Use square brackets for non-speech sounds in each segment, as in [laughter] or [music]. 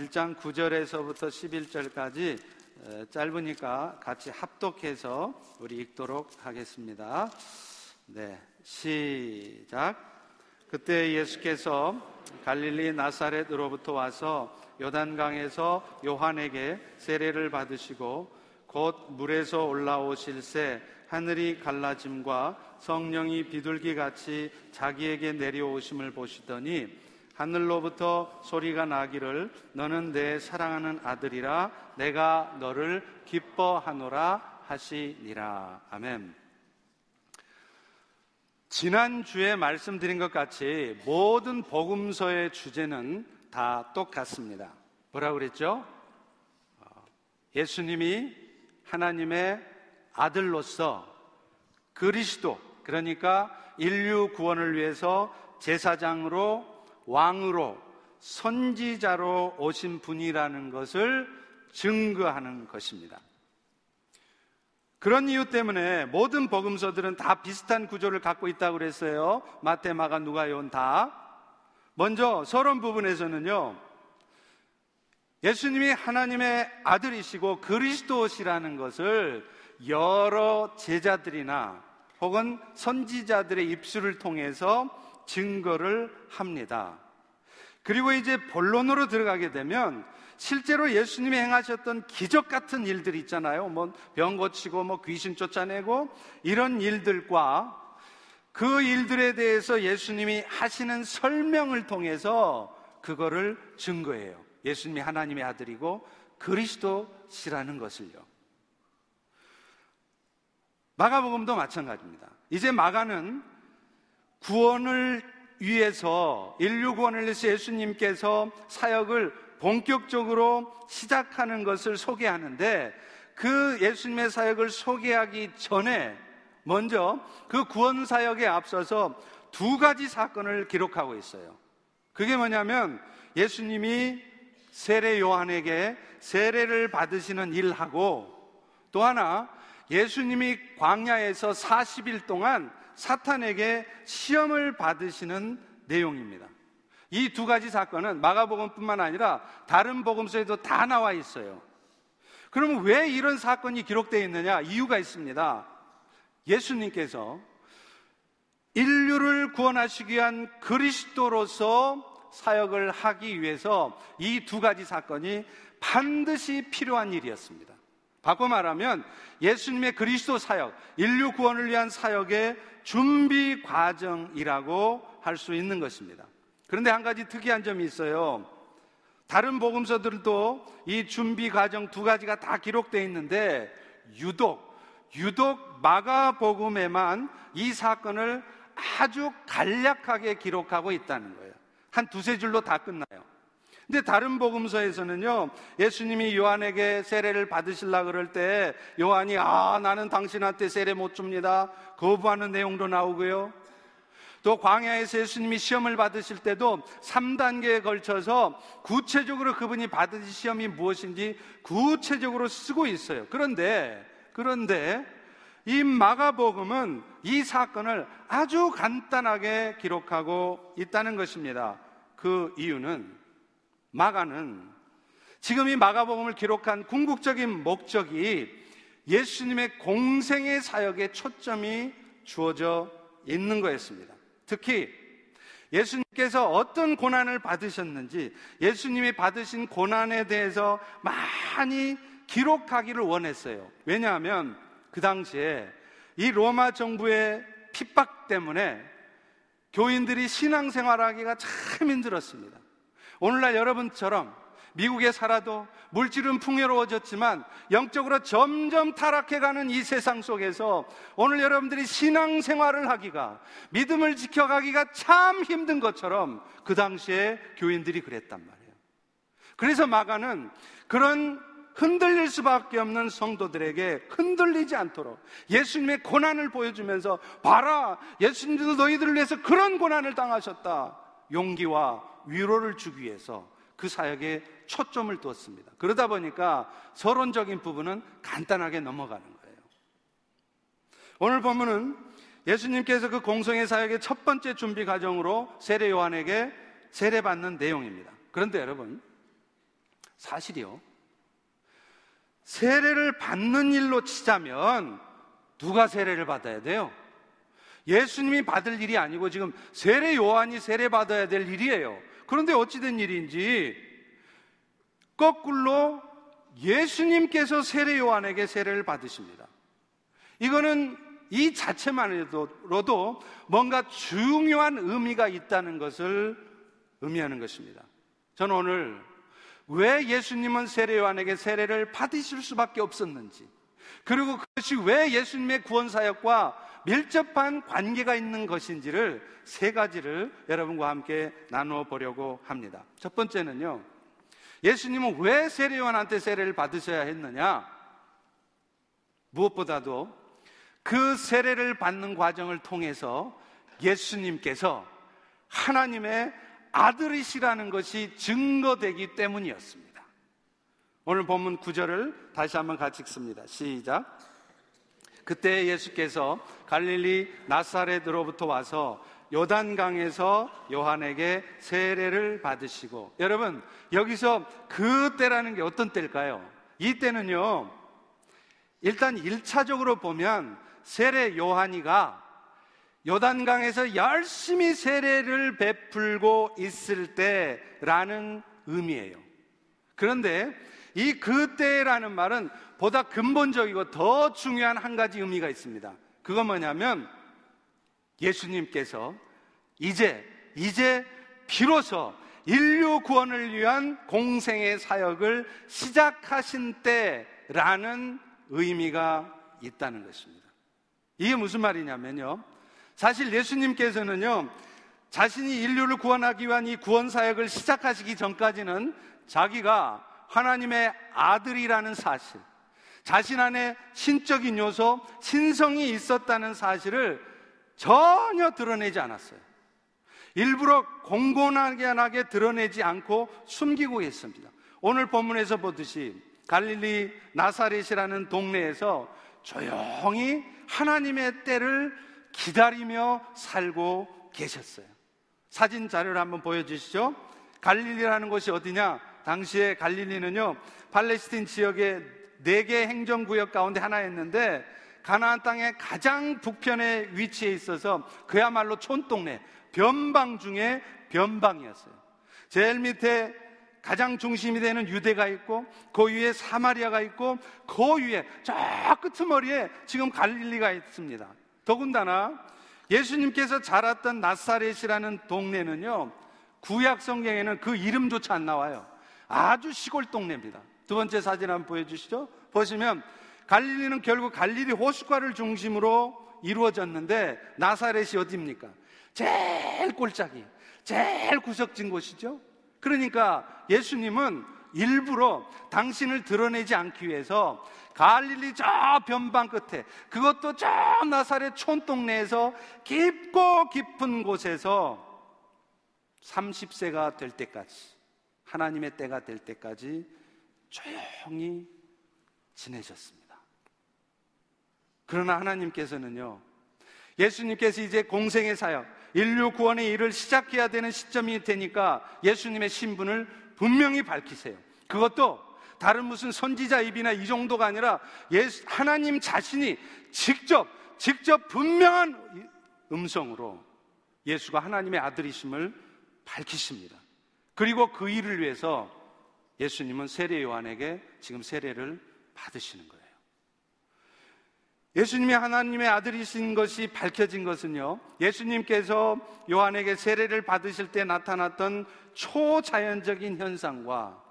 1장 9절에서부터 11절까지 짧으니까 같이 합독해서 우리 읽도록 하겠습니다. 네, 시작. 그때 예수께서 갈릴리 나사렛으로부터 와서 요단강에서 요한에게 세례를 받으시고 곧 물에서 올라오실새 하늘이 갈라짐과 성령이 비둘기 같이 자기에게 내려오심을 보시더니 하늘로부터 소리가 나기를 너는 내 사랑하는 아들이라 내가 너를 기뻐하노라 하시니라. 아멘. 지난주에 말씀드린 것 같이 모든 복음서의 주제는 다 똑같습니다. 뭐라고 그랬죠? 어, 예수님이 하나님의 아들로서 그리스도, 그러니까 인류 구원을 위해서 제사장으로, 왕으로, 선지자로 오신 분이라는 것을 증거하는 것입니다. 그런 이유 때문에 모든 복음서들은 다 비슷한 구조를 갖고 있다고 그랬어요. 마태, 마가, 누가, 요한 다. 먼저 서론 부분에서는요. 예수님이 하나님의 아들이시고 그리스도시라는 것을 여러 제자들이나 혹은 선지자들의 입술을 통해서 증거를 합니다. 그리고 이제 본론으로 들어가게 되면 실제로 예수님이 행하셨던 기적 같은 일들 있잖아요. 뭐 병 고치고 뭐 귀신 쫓아내고 이런 일들과 그 일들에 대해서 예수님이 하시는 설명을 통해서 그거를 증거해요. 예수님이 하나님의 아들이고 그리스도시라는 것을요. 마가복음도 마찬가지입니다. 이제 마가는 구원을 위해서 인류 구원을 위해서 예수님께서 사역을 본격적으로 시작하는 것을 소개하는데 그 예수님의 사역을 소개하기 전에 먼저 그 구원 사역에 앞서서 두 가지 사건을 기록하고 있어요. 그게 뭐냐면 예수님이 세례 요한에게 세례를 받으시는 일하고 또 하나 예수님이 광야에서 40일 동안 사탄에게 시험을 받으시는 내용입니다. 이 두 가지 사건은 마가복음뿐만 아니라 다른 복음서에도 다 나와 있어요. 그러면 왜 이런 사건이 기록되어 있느냐? 이유가 있습니다. 예수님께서 인류를 구원하시기 위한 그리스도로서 사역을 하기 위해서 이 두 가지 사건이 반드시 필요한 일이었습니다. 바꿔 말하면 예수님의 그리스도 사역, 인류 구원을 위한 사역의 준비 과정이라고 할 수 있는 것입니다. 그런데 한 가지 특이한 점이 있어요. 다른 복음서들도 이 준비 과정 두 가지가 다 기록되어 있는데 유독 유독 마가복음에만 이 사건을 아주 간략하게 기록하고 있다는 거예요. 한 두세 줄로 다 끝나요. 근데 다른 복음서에서는요, 예수님이 요한에게 세례를 받으실라 그럴 때 요한이 아, 나는 당신한테 세례 못 줍니다. 거부하는 내용도 나오고요. 또 광야에서 예수님이 시험을 받으실 때도 3단계에 걸쳐서 구체적으로 그분이 받으신 시험이 무엇인지 구체적으로 쓰고 있어요. 그런데, 그런데 이 마가복음은 이 사건을 아주 간단하게 기록하고 있다는 것입니다. 그 이유는 마가는 지금 이 마가복음을 기록한 궁극적인 목적이 예수님의 공생의 사역에 초점이 주어져 있는 거였습니다. 특히 예수님께서 어떤 고난을 받으셨는지 예수님이 받으신 고난에 대해서 많이 기록하기를 원했어요. 왜냐하면 그 당시에 이 로마 정부의 핍박 때문에 교인들이 신앙생활하기가 참 힘들었습니다. 오늘날 여러분처럼 미국에 살아도 물질은 풍요로워졌지만 영적으로 점점 타락해가는 이 세상 속에서 오늘 여러분들이 신앙 생활을 하기가 믿음을 지켜가기가 참 힘든 것처럼 그 당시에 교인들이 그랬단 말이에요. 그래서 마가는 그런 흔들릴 수밖에 없는 성도들에게 흔들리지 않도록 예수님의 고난을 보여주면서 봐라 예수님도 너희들을 위해서 그런 고난을 당하셨다 용기와 위로를 주기 위해서 그 사역에 초점을 두었습니다. 그러다 보니까 서론적인 부분은 간단하게 넘어가는 거예요. 오늘 본문은 예수님께서 그 공성의 사역의 첫 번째 준비 과정으로 세례 요한에게 세례받는 내용입니다. 그런데 여러분, 사실이요. 세례를 받는 일로 치자면 누가 세례를 받아야 돼요? 예수님이 받을 일이 아니고 지금 세례 요한이 세례 받아야 될 일이에요. 그런데 어찌된 일인지 거꾸로 예수님께서 세례 요한에게 세례를 받으십니다. 이거는 이 자체만으로도 뭔가 중요한 의미가 있다는 것을 의미하는 것입니다. 저는 오늘 왜 예수님은 세례 요한에게 세례를 받으실 수밖에 없었는지, 그리고 그것이 왜 예수님의 구원 사역과 밀접한 관계가 있는 것인지를 세 가지를 여러분과 함께 나누어 보려고 합니다. 첫 번째는요. 예수님은 왜 세례 요한한테 세례를 받으셔야 했느냐? 무엇보다도 그 세례를 받는 과정을 통해서 예수님께서 하나님의 아들이시라는 것이 증거되기 때문이었습니다. 오늘 본문 9절을 다시 한번 같이 읽습니다. 시작. 그때 예수께서 갈릴리 나사렛으로부터 와서 요단강에서 요한에게 세례를 받으시고 여러분 여기서 그 때라는 게 어떤 때일까요? 이 때는요 일단 1차적으로 보면 세례 요한이가 요단강에서 열심히 세례를 베풀고 있을 때라는 의미예요. 그런데 이 그때라는 말은 보다 근본적이고 더 중요한 한 가지 의미가 있습니다. 그건 뭐냐면 예수님께서 이제, 이제 비로소 인류 구원을 위한 공생의 사역을 시작하신 때라는 의미가 있다는 것입니다. 이게 무슨 말이냐면요. 사실 예수님께서는요, 자신이 인류를 구원하기 위한 이 구원 사역을 시작하시기 전까지는 자기가 하나님의 아들이라는 사실, 자신 안에 신적인 요소, 신성이 있었다는 사실을 전혀 드러내지 않았어요. 일부러 공공하게 드러내지 않고 숨기고 있습니다. 오늘 본문에서 보듯이 갈릴리 나사렛이라는 동네에서 조용히 하나님의 때를 기다리며 살고 계셨어요. 사진 자료를 한번 보여주시죠. 갈릴리라는 곳이 어디냐? 당시에 갈릴리는요, 팔레스틴 지역의 네 개 행정구역 가운데 하나였는데, 가나안 땅의 가장 북편에 위치해 있어서 그야말로 촌동네, 변방 중에 변방이었어요. 제일 밑에 가장 중심이 되는 유대가 있고 그 위에 사마리아가 있고 그 위에 저 끄트머리에 지금 갈릴리가 있습니다. 더군다나 예수님께서 자랐던 나사렛이라는 동네는요 구약 성경에는 그 이름조차 안 나와요. 아주 시골 동네입니다. 두 번째 사진 한번 보여주시죠. 보시면 갈릴리는 결국 갈릴리 호숫가를 중심으로 이루어졌는데 나사렛이 어디입니까? 제일 꼴짝이, 제일 구석진 곳이죠. 그러니까 예수님은 일부러 당신을 드러내지 않기 위해서 갈릴리 저 변방 끝에 그것도 저 나사렛 촌동네에서 깊고 깊은 곳에서 30세가 될 때까지 하나님의 때가 될 때까지 조용히 지내셨습니다. 그러나 하나님께서는요, 예수님께서 이제 공생의 사역, 인류 구원의 일을 시작해야 되는 시점이 되니까 예수님의 신분을 분명히 밝히세요. 그것도 다른 무슨 선지자 입이나 이 정도가 아니라 예수, 하나님 자신이 직접, 직접 분명한 음성으로 예수가 하나님의 아들이심을 밝히십니다. 그리고 그 일을 위해서 예수님은 세례 요한에게 지금 세례를 받으시는 거예요. 예수님이 하나님의 아들이신 것이 밝혀진 것은요, 예수님께서 요한에게 세례를 받으실 때 나타났던 초자연적인 현상과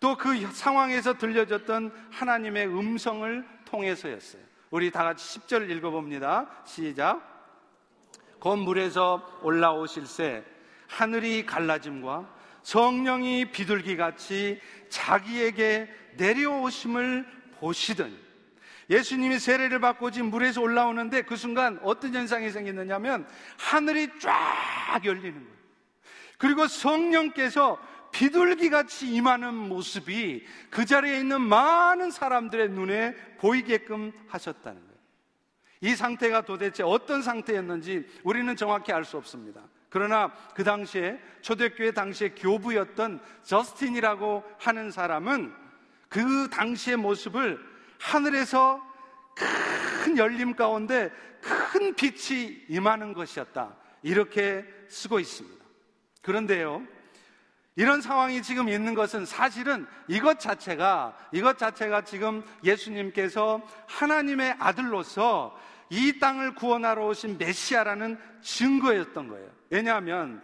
또 그 상황에서 들려졌던 하나님의 음성을 통해서였어요. 우리 다 같이 10절 읽어봅니다. 시작. 건물에서 올라오실새 하늘이 갈라짐과 성령이 비둘기 같이 자기에게 내려오심을 보시더니 예수님이 세례를 받고 지금 물에서 올라오는데 그 순간 어떤 현상이 생겼느냐면 하늘이 쫙 열리는 거예요. 그리고 성령께서 비둘기 같이 임하는 모습이 그 자리에 있는 많은 사람들의 눈에 보이게끔 하셨다는 거예요. 이 상태가 도대체 어떤 상태였는지 우리는 정확히 알 수 없습니다. 그러나 그 당시에 초대교회 당시에 교부였던 저스틴이라고 하는 사람은 그 당시의 모습을 하늘에서 큰 열림 가운데 큰 빛이 임하는 것이었다. 이렇게 쓰고 있습니다. 그런데요, 이런 상황이 지금 있는 것은 사실은 이것 자체가, 이것 자체가 지금 예수님께서 하나님의 아들로서 이 땅을 구원하러 오신 메시아라는 증거였던 거예요. 왜냐하면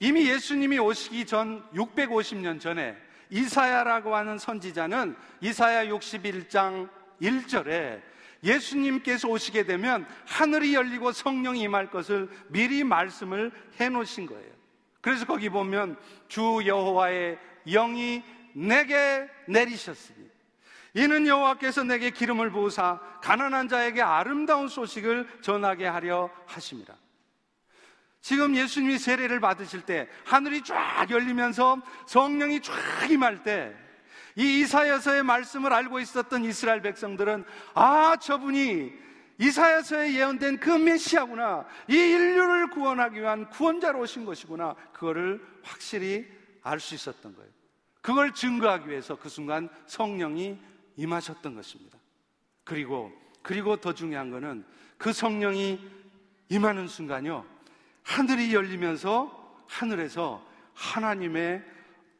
이미 예수님이 오시기 전 650년 전에 이사야라고 하는 선지자는 이사야 61장 1절에 예수님께서 오시게 되면 하늘이 열리고 성령이 임할 것을 미리 말씀을 해 놓으신 거예요. 그래서 거기 보면 주 여호와의 영이 내게 내리셨으니 이는 여호와께서 내게 기름을 부으사 가난한 자에게 아름다운 소식을 전하게 하려 하심이라. 지금 예수님이 세례를 받으실 때 하늘이 쫙 열리면서 성령이 쫙 임할 때 이 이사야서의 말씀을 알고 있었던 이스라엘 백성들은 아 저분이 이사야서에 예언된 그 메시아구나 이 인류를 구원하기 위한 구원자로 오신 것이구나 그거를 확실히 알 수 있었던 거예요. 그걸 증거하기 위해서 그 순간 성령이 임하셨던 것입니다. 그리고 그리고 더 중요한 것은 그 성령이 임하는 순간요. 하늘이 열리면서 하늘에서 하나님의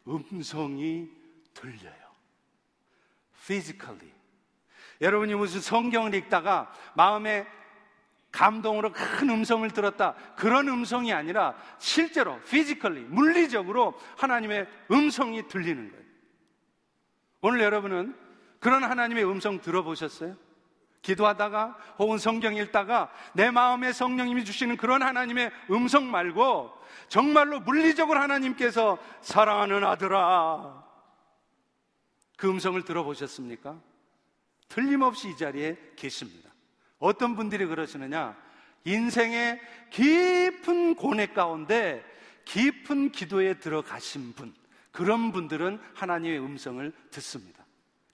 음성이 들려요. physically. 여러분이 무슨 성경을 읽다가 마음에 감동으로 큰 음성을 들었다. 그런 음성이 아니라 실제로 physically, 물리적으로 하나님의 음성이 들리는 거예요. 오늘 여러분은 그런 하나님의 음성 들어보셨어요? 기도하다가 혹은 성경 읽다가 내 마음에 성령님이 주시는 그런 하나님의 음성 말고 정말로 물리적으로 하나님께서 사랑하는 아들아 그 음성을 들어보셨습니까? 틀림없이 이 자리에 계십니다. 어떤 분들이 그러시느냐? 인생의 깊은 고뇌 가운데 깊은 기도에 들어가신 분, 그런 분들은 하나님의 음성을 듣습니다.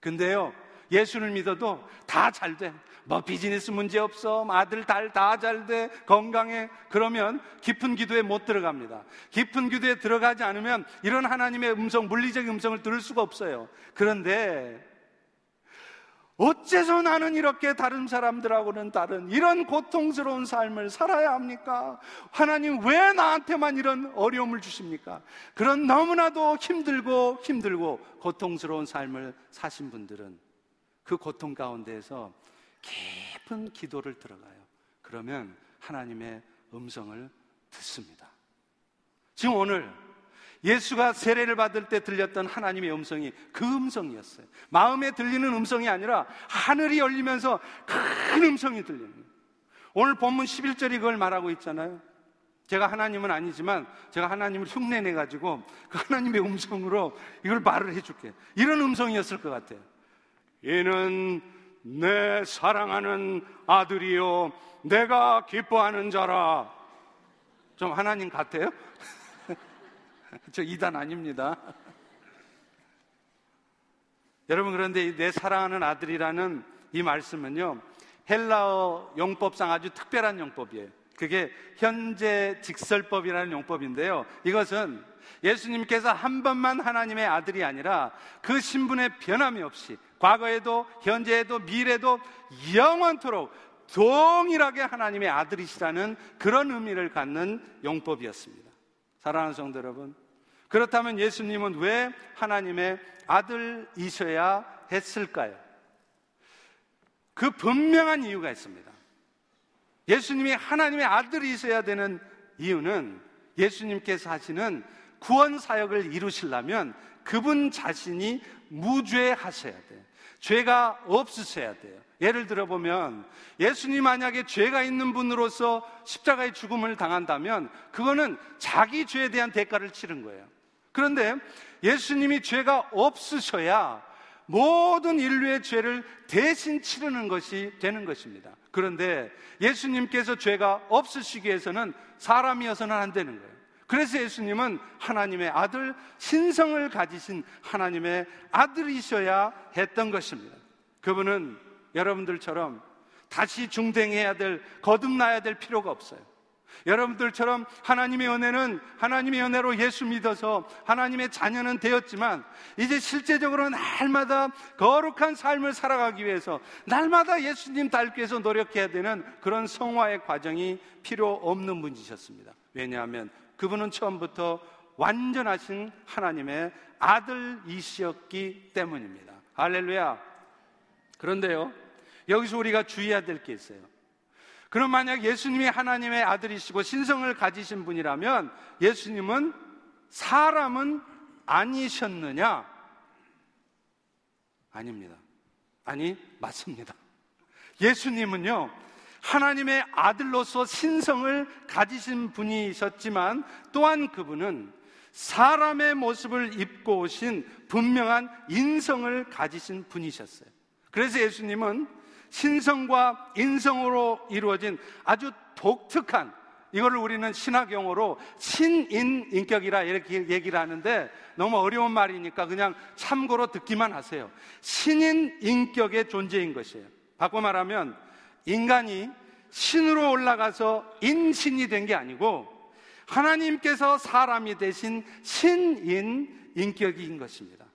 근데요, 예수를 믿어도 다 잘 돼. 뭐 비즈니스 문제 없어. 뭐 아들, 딸 다 잘 돼. 건강해. 그러면 깊은 기도에 못 들어갑니다. 깊은 기도에 들어가지 않으면 이런 하나님의 음성, 물리적인 음성을 들을 수가 없어요. 그런데 어째서 나는 이렇게 다른 사람들하고는 다른 이런 고통스러운 삶을 살아야 합니까? 하나님 왜 나한테만 이런 어려움을 주십니까? 그런 너무나도 힘들고 힘들고 고통스러운 삶을 사신 분들은 그 고통 가운데에서 깊은 기도를 들어가요. 그러면 하나님의 음성을 듣습니다. 지금 오늘 예수가 세례를 받을 때 들렸던 하나님의 음성이 그 음성이었어요. 마음에 들리는 음성이 아니라 하늘이 열리면서 큰 음성이 들리는 거예요. 오늘 본문 11절이 그걸 말하고 있잖아요. 제가 하나님은 아니지만 제가 하나님을 흉내내 가지고 그 하나님의 음성으로 이걸 말을 해줄게. 이런 음성이었을 것 같아요. 이는 내 사랑하는 아들이요 내가 기뻐하는 자라. 좀 하나님 같아요? [laughs] 저 이단 아닙니다. [laughs] 여러분 그런데 내 사랑하는 아들이라는 이 말씀은요 헬라어 용법상 아주 특별한 용법이에요. 그게 현재 직설법이라는 용법인데요. 이것은 예수님께서 한 번만 하나님의 아들이 아니라 그 신분의 변함이 없이 과거에도 현재에도 미래도 영원토록 동일하게 하나님의 아들이시라는 그런 의미를 갖는 용법이었습니다. 사랑하는 성도 여러분, 그렇다면 예수님은 왜 하나님의 아들이셔야 했을까요? 그 분명한 이유가 있습니다. 예수님이 하나님의 아들이셔야 되는 이유는 예수님께서 하시는 구원 사역을 이루시려면 그분 자신이 무죄하셔야 돼요. 죄가 없으셔야 돼요. 예를 들어 보면 예수님 만약에 죄가 있는 분으로서 십자가의 죽음을 당한다면 그거는 자기 죄에 대한 대가를 치른 거예요. 그런데 예수님이 죄가 없으셔야 모든 인류의 죄를 대신 치르는 것이 되는 것입니다. 그런데 예수님께서 죄가 없으시기 위해서는 사람이어서는 안 되는 거예요. 그래서 예수님은 하나님의 아들, 신성을 가지신 하나님의 아들이셔야 했던 것입니다. 그분은 여러분들처럼 다시 중댕해야 될, 거듭나야 될 필요가 없어요. 여러분들처럼 하나님의 은혜는 하나님의 은혜로 예수 믿어서 하나님의 자녀는 되었지만 이제 실제적으로 날마다 거룩한 삶을 살아가기 위해서 날마다 예수님 닮기 위해서 노력해야 되는 그런 성화의 과정이 필요 없는 분이셨습니다. 왜냐하면 그분은 처음부터 완전하신 하나님의 아들이셨기 때문입니다. 할렐루야. 그런데요, 여기서 우리가 주의해야 될 게 있어요. 그럼 만약 예수님이 하나님의 아들이시고 신성을 가지신 분이라면 예수님은 사람은 아니셨느냐? 아닙니다. 아니, 맞습니다. 예수님은요, 하나님의 아들로서 신성을 가지신 분이셨지만 또한 그분은 사람의 모습을 입고 오신 분명한 인성을 가지신 분이셨어요. 그래서 예수님은 신성과 인성으로 이루어진 아주 독특한 이거를 우리는 신학 용어로 신인 인격이라 이렇게 얘기를 하는데 너무 어려운 말이니까 그냥 참고로 듣기만 하세요. 신인 인격의 존재인 것이에요. 바꿔 말하면 인간이 신으로 올라가서 인신이 된 게 아니고 하나님께서 사람이 되신 신인 인격인 것입니다.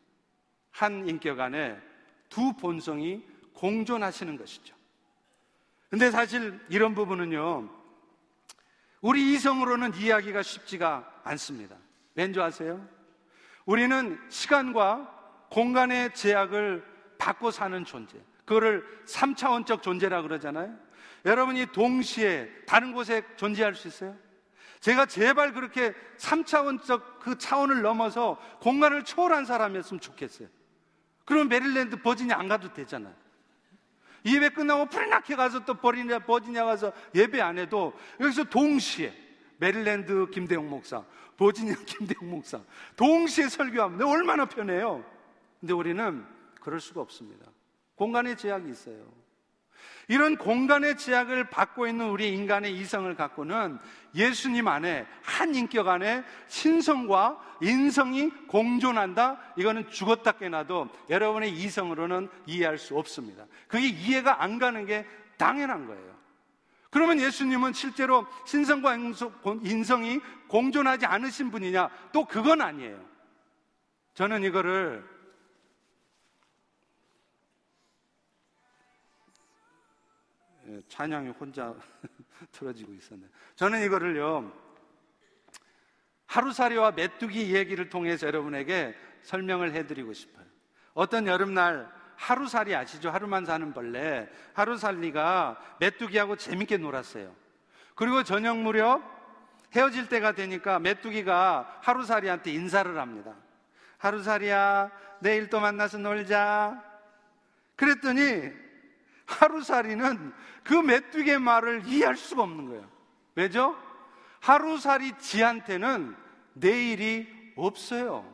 한 인격 안에 두 본성이 공존하시는 것이죠. 근데 사실 이런 부분은요, 우리 이성으로는 이해하기가 쉽지가 않습니다. 왠지 아세요? 우리는 시간과 공간의 제약을 받고 사는 존재. 그거를 3차원적 존재라 그러잖아요. 여러분이 동시에 다른 곳에 존재할 수 있어요? 제가 제발 그렇게 3차원적 그 차원을 넘어서 공간을 초월한 사람이었으면 좋겠어요. 그럼 메릴랜드 버지니아 안 가도 되잖아요. 예배 끝나고 부리나케 가서 또 버리냐, 버지니아 가서 예배 안 해도 여기서 동시에 메릴랜드 김대웅 목사, 버지니아 [laughs] 김대웅 목사 동시에 설교하면 얼마나 편해요. 근데 우리는 그럴 수가 없습니다. 공간의 제약이 있어요. 이런 공간의 제약을 받고 있는 우리 인간의 이성을 갖고는 예수님 안에 한 인격 안에 신성과 인성이 공존한다. 이거는 죽었다 깨나도 여러분의 이성으로는 이해할 수 없습니다. 그게 이해가 안 가는 게 당연한 거예요. 그러면 예수님은 실제로 신성과 인성이 공존하지 않으신 분이냐? 또 그건 아니에요. 저는 이거를 찬양이 혼자 [laughs] 틀어지고 있었네. 저는 이거를요, 하루살이와 메뚜기 얘기를 통해서 여러분에게 설명을 해드리고 싶어요. 어떤 여름날 하루살이 아시죠? 하루만 사는 벌레. 하루살리가 메뚜기하고 재밌게 놀았어요. 그리고 저녁 무렵 헤어질 때가 되니까 메뚜기가 하루살이한테 인사를 합니다. 하루살이야, 내일 또 만나서 놀자. 그랬더니 하루살이는 그 메뚜기의 말을 이해할 수가 없는 거예요. 왜죠? 하루살이 지한테는 내일이 없어요.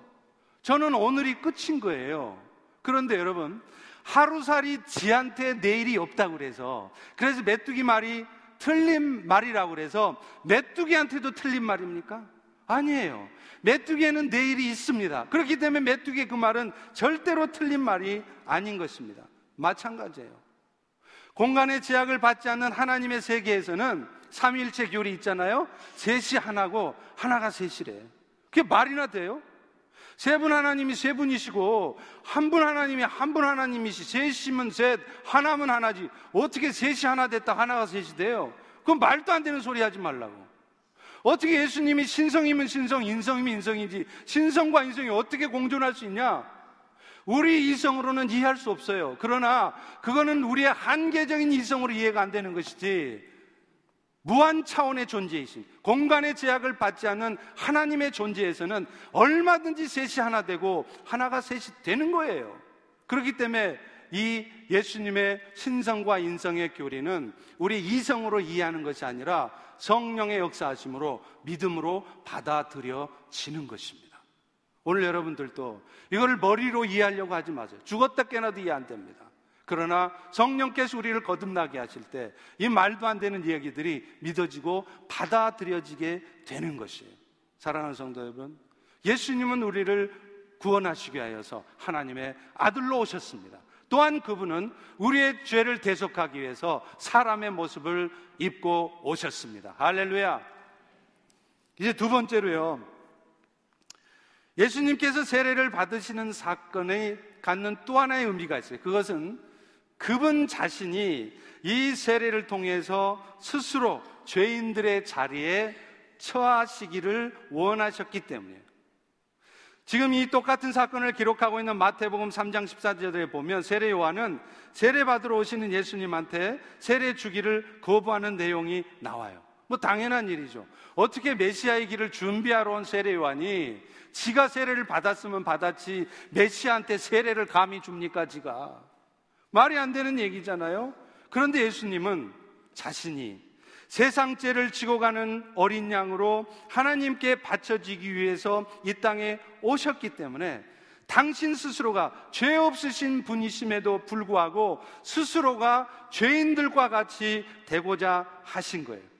저는 오늘이 끝인 거예요. 그런데 여러분, 하루살이 지한테 내일이 없다고 그래서 그래서 메뚜기 말이 틀린 말이라고 그래서 메뚜기한테도 틀린 말입니까? 아니에요. 메뚜기에는 내일이 있습니다. 그렇기 때문에 메뚜기의 그 말은 절대로 틀린 말이 아닌 것입니다. 마찬가지예요. 공간의 제약을 받지 않는 하나님의 세계에서는 삼위일체 교리 있잖아요. 셋이 하나고 하나가 셋이래. 그게 말이나 돼요? 세 분 하나님이 세 분이시고 한 분 하나님이 한 분 하나님이시 셋이면 셋 하나면 하나지 어떻게 셋이 하나 됐다 하나가 셋이 돼요? 그건 말도 안 되는 소리 하지 말라고. 어떻게 예수님이 신성이면 신성, 인성이면 인성이지 신성과 인성이 어떻게 공존할 수 있냐? 우리 이성으로는 이해할 수 없어요. 그러나 그거는 우리의 한계적인 이성으로 이해가 안 되는 것이지 무한 차원의 존재이신 공간의 제약을 받지 않는 하나님의 존재에서는 얼마든지 셋이 하나 되고 하나가 셋이 되는 거예요. 그렇기 때문에 이 예수님의 신성과 인성의 교리는 우리 이성으로 이해하는 것이 아니라 성령의 역사하심으로 믿음으로 받아들여지는 것입니다. 오늘 여러분들도 이거를 머리로 이해하려고 하지 마세요. 죽었다 깨나도 이해 안 됩니다. 그러나 성령께서 우리를 거듭나게 하실 때 이 말도 안 되는 이야기들이 믿어지고 받아들여지게 되는 것이에요. 사랑하는 성도 여러분, 예수님은 우리를 구원하시기 위하여서 하나님의 아들로 오셨습니다. 또한 그분은 우리의 죄를 대속하기 위해서 사람의 모습을 입고 오셨습니다. 할렐루야. 이제 두 번째로요. 예수님께서 세례를 받으시는 사건에 갖는 또 하나의 의미가 있어요. 그것은 그분 자신이 이 세례를 통해서 스스로 죄인들의 자리에 처하시기를 원하셨기 때문이에요. 지금 이 똑같은 사건을 기록하고 있는 마태복음 3장 14절에 보면 세례 요한은 세례 받으러 오시는 예수님한테 세례 주기를 거부하는 내용이 나와요. 뭐 당연한 일이죠. 어떻게 메시아의 길을 준비하러 온 세례 요한이 지가 세례를 받았으면 받았지 메시아한테 세례를 감히 줍니까 지가 말이 안 되는 얘기잖아요. 그런데 예수님은 자신이 세상 죄를 지고 가는 어린 양으로 하나님께 바쳐지기 위해서 이 땅에 오셨기 때문에 당신 스스로가 죄 없으신 분이심에도 불구하고 스스로가 죄인들과 같이 되고자 하신 거예요.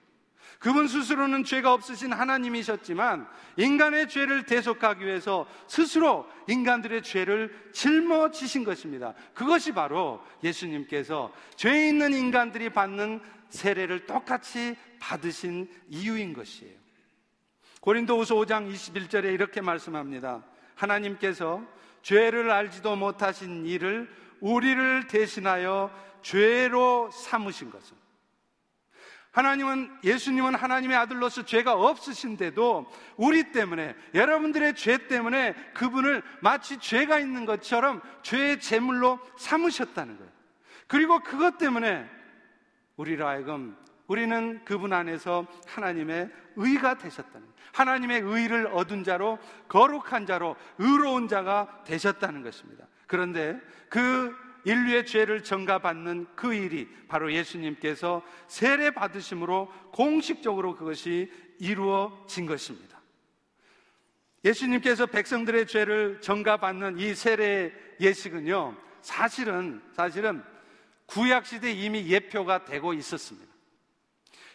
그분 스스로는 죄가 없으신 하나님이셨지만 인간의 죄를 대속하기 위해서 스스로 인간들의 죄를 짊어지신 것입니다. 그것이 바로 예수님께서 죄 있는 인간들이 받는 세례를 똑같이 받으신 이유인 것이에요. 고린도후서 5장 21절에 이렇게 말씀합니다. 하나님께서 죄를 알지도 못하신 이를 우리를 대신하여 죄로 삼으신 것은 하나님은 예수님은 하나님의 아들로서 죄가 없으신데도 우리 때문에 여러분들의 죄 때문에 그분을 마치 죄가 있는 것처럼 죄의 제물로 삼으셨다는 거예요. 그리고 그것 때문에 우리로 하여금 우리는 그분 안에서 하나님의 의가 되셨다는 거예요. 하나님의 의를 얻은 자로 거룩한 자로 의로운 자가 되셨다는 것입니다. 그런데 그 인류의 죄를 전가받는 그 일이 바로 예수님께서 세례 받으심으로 공식적으로 그것이 이루어진 것입니다. 예수님께서 백성들의 죄를 전가받는 이 세례 예식은요, 사실은, 사실은 구약시대 이미 예표가 되고 있었습니다.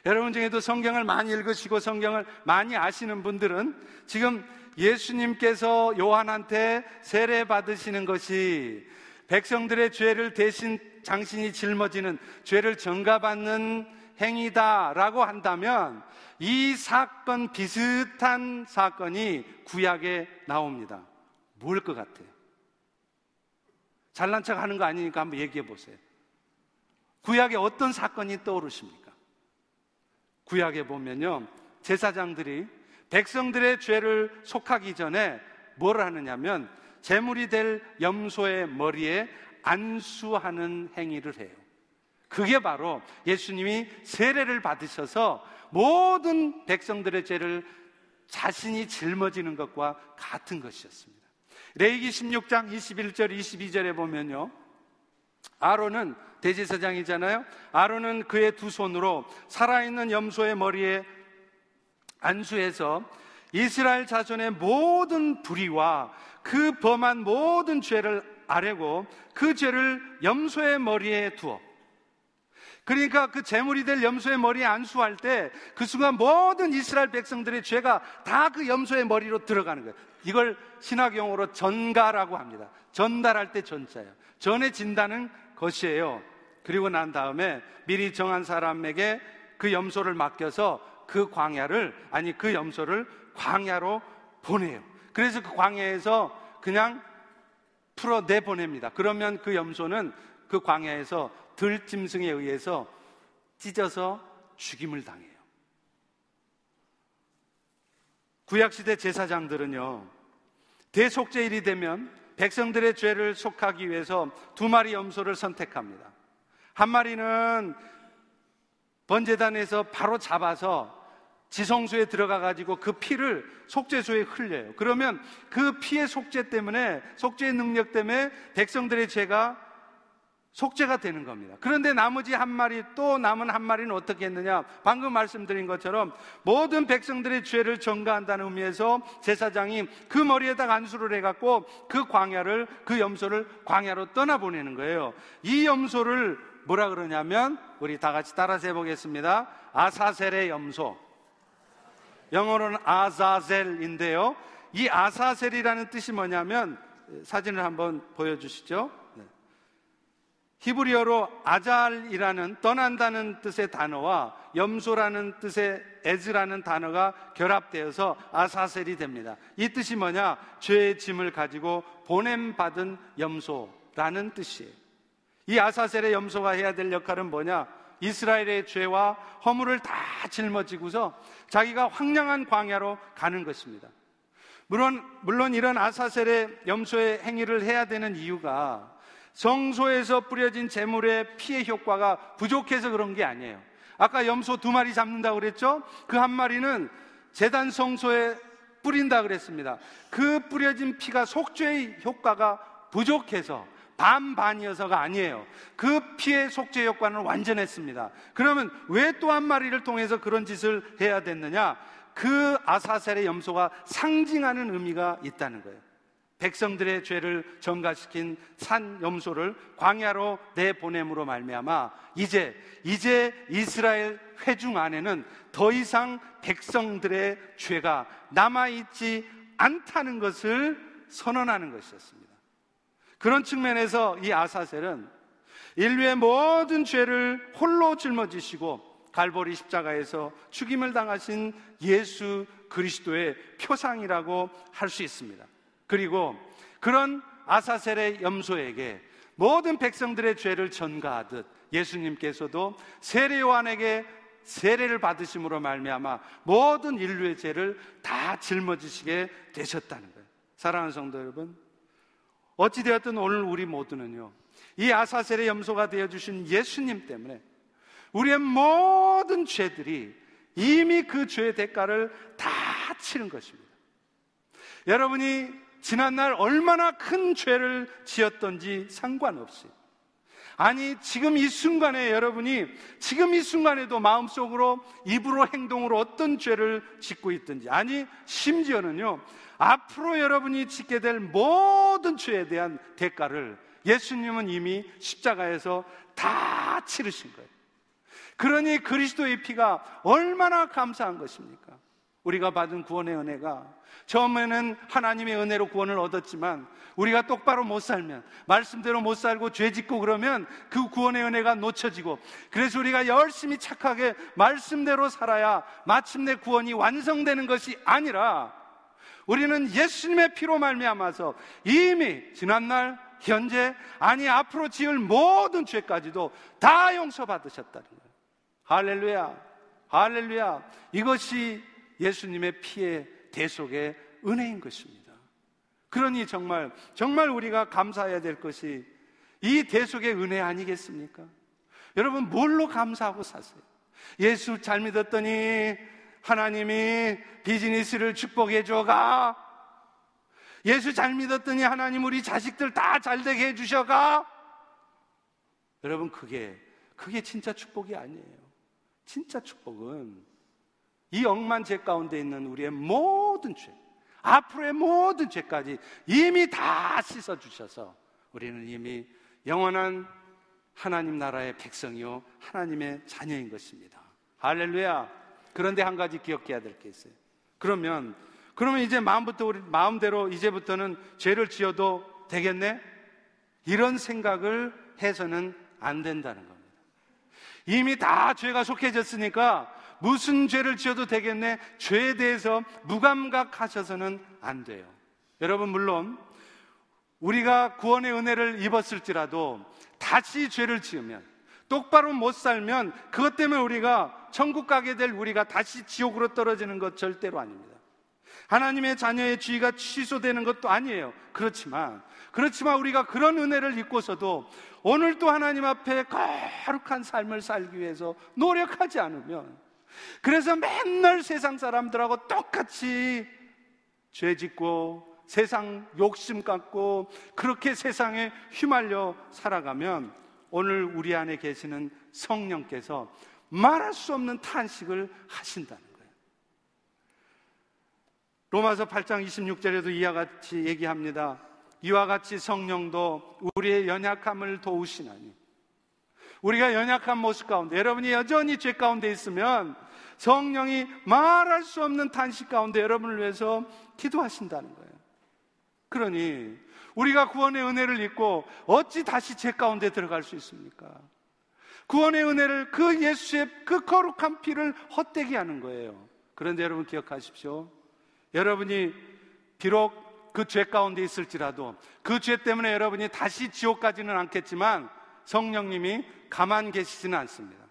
여러분 중에도 성경을 많이 읽으시고 성경을 많이 아시는 분들은 지금 예수님께서 요한한테 세례 받으시는 것이 백성들의 죄를 대신 장신이 짊어지는 죄를 전가받는 행위다라고 한다면 이 사건 비슷한 사건이 구약에 나옵니다. 뭘 것 같아요? 잘난 척 하는 거 아니니까 한번 얘기해 보세요. 구약에 어떤 사건이 떠오르십니까? 구약에 보면요. 제사장들이 백성들의 죄를 속하기 전에 뭘 하느냐면 재물이 될 염소의 머리에 안수하는 행위를 해요. 그게 바로 예수님이 세례를 받으셔서 모든 백성들의 죄를 자신이 짊어지는 것과 같은 것이었습니다. 레이기 16장 21절 22절에 보면요. 아론은 대제사장이잖아요. 아론은 그의 두 손으로 살아있는 염소의 머리에 안수해서 이스라엘 자손의 모든 불의와 그 범한 모든 죄를 아뢰고 그 죄를 염소의 머리에 두어 그러니까 그 재물이 될 염소의 머리에 안수할 때 그 순간 모든 이스라엘 백성들의 죄가 다 그 염소의 머리로 들어가는 거예요. 이걸 신학 용어로 전가라고 합니다. 전달할 때 전자예요. 전해진다는 것이에요. 그리고 난 다음에 미리 정한 사람에게 그 염소를 맡겨서 그 광야를 아니 그 염소를 광야로 보내요. 그래서 그 광야에서 그냥 풀어 내보냅니다. 그러면 그 염소는 그 광야에서 들짐승에 의해서 찢어서 죽임을 당해요. 구약시대 제사장들은요, 대속제일이 되면 백성들의 죄를 속하기 위해서 두 마리 염소를 선택합니다. 한 마리는 번제단에서 바로 잡아서 지성소에 들어가 가지고 그 피를 속죄소에 흘려요. 그러면 그 피의 속죄 때문에 속죄의 능력 때문에 백성들의 죄가 속죄가 되는 겁니다. 그런데 나머지 한 마리 또 남은 한 마리는 어떻게 했느냐? 방금 말씀드린 것처럼 모든 백성들의 죄를 전가한다는 의미에서 제사장이 그 머리에다가 안수를 해갖고 그 광야를 그 염소를 광야로 떠나보내는 거예요. 이 염소를 뭐라 그러냐면 우리 다 같이 따라서 해보겠습니다. 아사셀의 염소. 영어로는 아자셀인데요. 이 아사셀이라는 뜻이 뭐냐면 사진을 한번 보여주시죠. 히브리어로 아잘이라는 떠난다는 뜻의 단어와 염소라는 뜻의 에즈라는 단어가 결합되어서 아사셀이 됩니다. 이 뜻이 뭐냐? 죄의 짐을 가지고 보냄받은 염소라는 뜻이에요. 이 아사셀의 염소가 해야 될 역할은 뭐냐? 이스라엘의 죄와 허물을 다 짊어지고서 자기가 황량한 광야로 가는 것입니다. 물론, 물론 이런 아사셀의 염소의 행위를 해야 되는 이유가 성소에서 뿌려진 재물의 피해 효과가 부족해서 그런 게 아니에요. 아까 염소 두 마리 잡는다고 그랬죠? 그 한 마리는 재단 성소에 뿌린다 그랬습니다. 그 뿌려진 피가 속죄의 효과가 부족해서 반반이어서가 아니에요. 그 피의 속죄 효과는 완전했습니다. 그러면 왜 또 한 마리를 통해서 그런 짓을 해야 됐느냐? 그 아사셀의 염소가 상징하는 의미가 있다는 거예요. 백성들의 죄를 전가시킨 산 염소를 광야로 내보냄으로 말미암아 이제 이제 이스라엘 회중 안에는 더 이상 백성들의 죄가 남아 있지 않다는 것을 선언하는 것이었습니다. 그런 측면에서 이 아사셀은 인류의 모든 죄를 홀로 짊어지시고 갈보리 십자가에서 죽임을 당하신 예수 그리스도의 표상이라고 할 수 있습니다. 그리고 그런 아사셀의 염소에게 모든 백성들의 죄를 전가하듯 예수님께서도 세례 요한에게 세례를 받으심으로 말미암아 모든 인류의 죄를 다 짊어지시게 되셨다는 거예요. 사랑하는 성도 여러분, 어찌 되었든 오늘 우리 모두는요. 이 아사셀의 염소가 되어 주신 예수님 때문에 우리의 모든 죄들이 이미 그 죄의 대가를 다 치는 것입니다. 여러분이 지난날 얼마나 큰 죄를 지었던지 상관없이 아니, 지금 이 순간에 여러분이 지금 이 순간에도 마음속으로 입으로 행동으로 어떤 죄를 짓고 있든지 아니, 심지어는요, 앞으로 여러분이 짓게 될 모든 죄에 대한 대가를 예수님은 이미 십자가에서 다 치르신 거예요. 그러니 그리스도의 피가 얼마나 감사한 것입니까? 우리가 받은 구원의 은혜가 처음에는 하나님의 은혜로 구원을 얻었지만 우리가 똑바로 못 살면 말씀대로 못 살고 죄 짓고 그러면 그 구원의 은혜가 놓쳐지고 그래서 우리가 열심히 착하게 말씀대로 살아야 마침내 구원이 완성되는 것이 아니라 우리는 예수님의 피로 말미암아서 이미 지난날 현재 아니 앞으로 지을 모든 죄까지도 다 용서받으셨다는 거예요. 할렐루야. 할렐루야. 이것이 예수님의 피의 대속의 은혜인 것입니다. 그러니 정말, 정말 우리가 감사해야 될 것이 이 대속의 은혜 아니겠습니까? 여러분, 뭘로 감사하고 사세요? 예수 잘 믿었더니 하나님이 비즈니스를 축복해 줘가. 예수 잘 믿었더니 하나님 우리 자식들 다 잘 되게 해 주셔가. 여러분, 그게, 그게 진짜 축복이 아니에요. 진짜 축복은 이 억만 죄 가운데 있는 우리의 모든 죄, 앞으로의 모든 죄까지 이미 다 씻어 주셔서 우리는 이미 영원한 하나님 나라의 백성이요. 하나님의 자녀인 것입니다. 할렐루야. 그런데 한 가지 기억해야 될 게 있어요. 그러면, 그러면 이제 마음부터 우리, 마음대로 이제부터는 죄를 지어도 되겠네? 이런 생각을 해서는 안 된다는 겁니다. 이미 다 죄가 속해졌으니까 무슨 죄를 지어도 되겠네. 죄에 대해서 무감각하셔서는 안 돼요. 여러분, 물론 우리가 구원의 은혜를 입었을지라도 다시 죄를 지으면 똑바로 못 살면 그것 때문에 우리가 천국 가게 될 우리가 다시 지옥으로 떨어지는 것 절대로 아닙니다. 하나님의 자녀의 지위가 취소되는 것도 아니에요. 그렇지만, 그렇지만 우리가 그런 은혜를 입고서도 오늘도 하나님 앞에 거룩한 삶을 살기 위해서 노력하지 않으면 그래서 맨날 세상 사람들하고 똑같이 죄 짓고 세상 욕심 갖고 그렇게 세상에 휘말려 살아가면 오늘 우리 안에 계시는 성령께서 말할 수 없는 탄식을 하신다는 거예요. 로마서 8장 26절에도 이와 같이 얘기합니다. 이와 같이 성령도 우리의 연약함을 도우시나니 우리가 연약한 모습 가운데 여러분이 여전히 죄 가운데 있으면 성령이 말할 수 없는 탄식 가운데 여러분을 위해서 기도하신다는 거예요. 그러니 우리가 구원의 은혜를 입고 어찌 다시 죄 가운데 들어갈 수 있습니까? 구원의 은혜를 그 예수의 그 거룩한 피를 헛되게 하는 거예요. 그런데 여러분 기억하십시오. 여러분이 비록 그 죄 가운데 있을지라도 그 죄 때문에 여러분이 다시 지옥 가지는 않겠지만 성령님이 가만 계시지는 않습니다.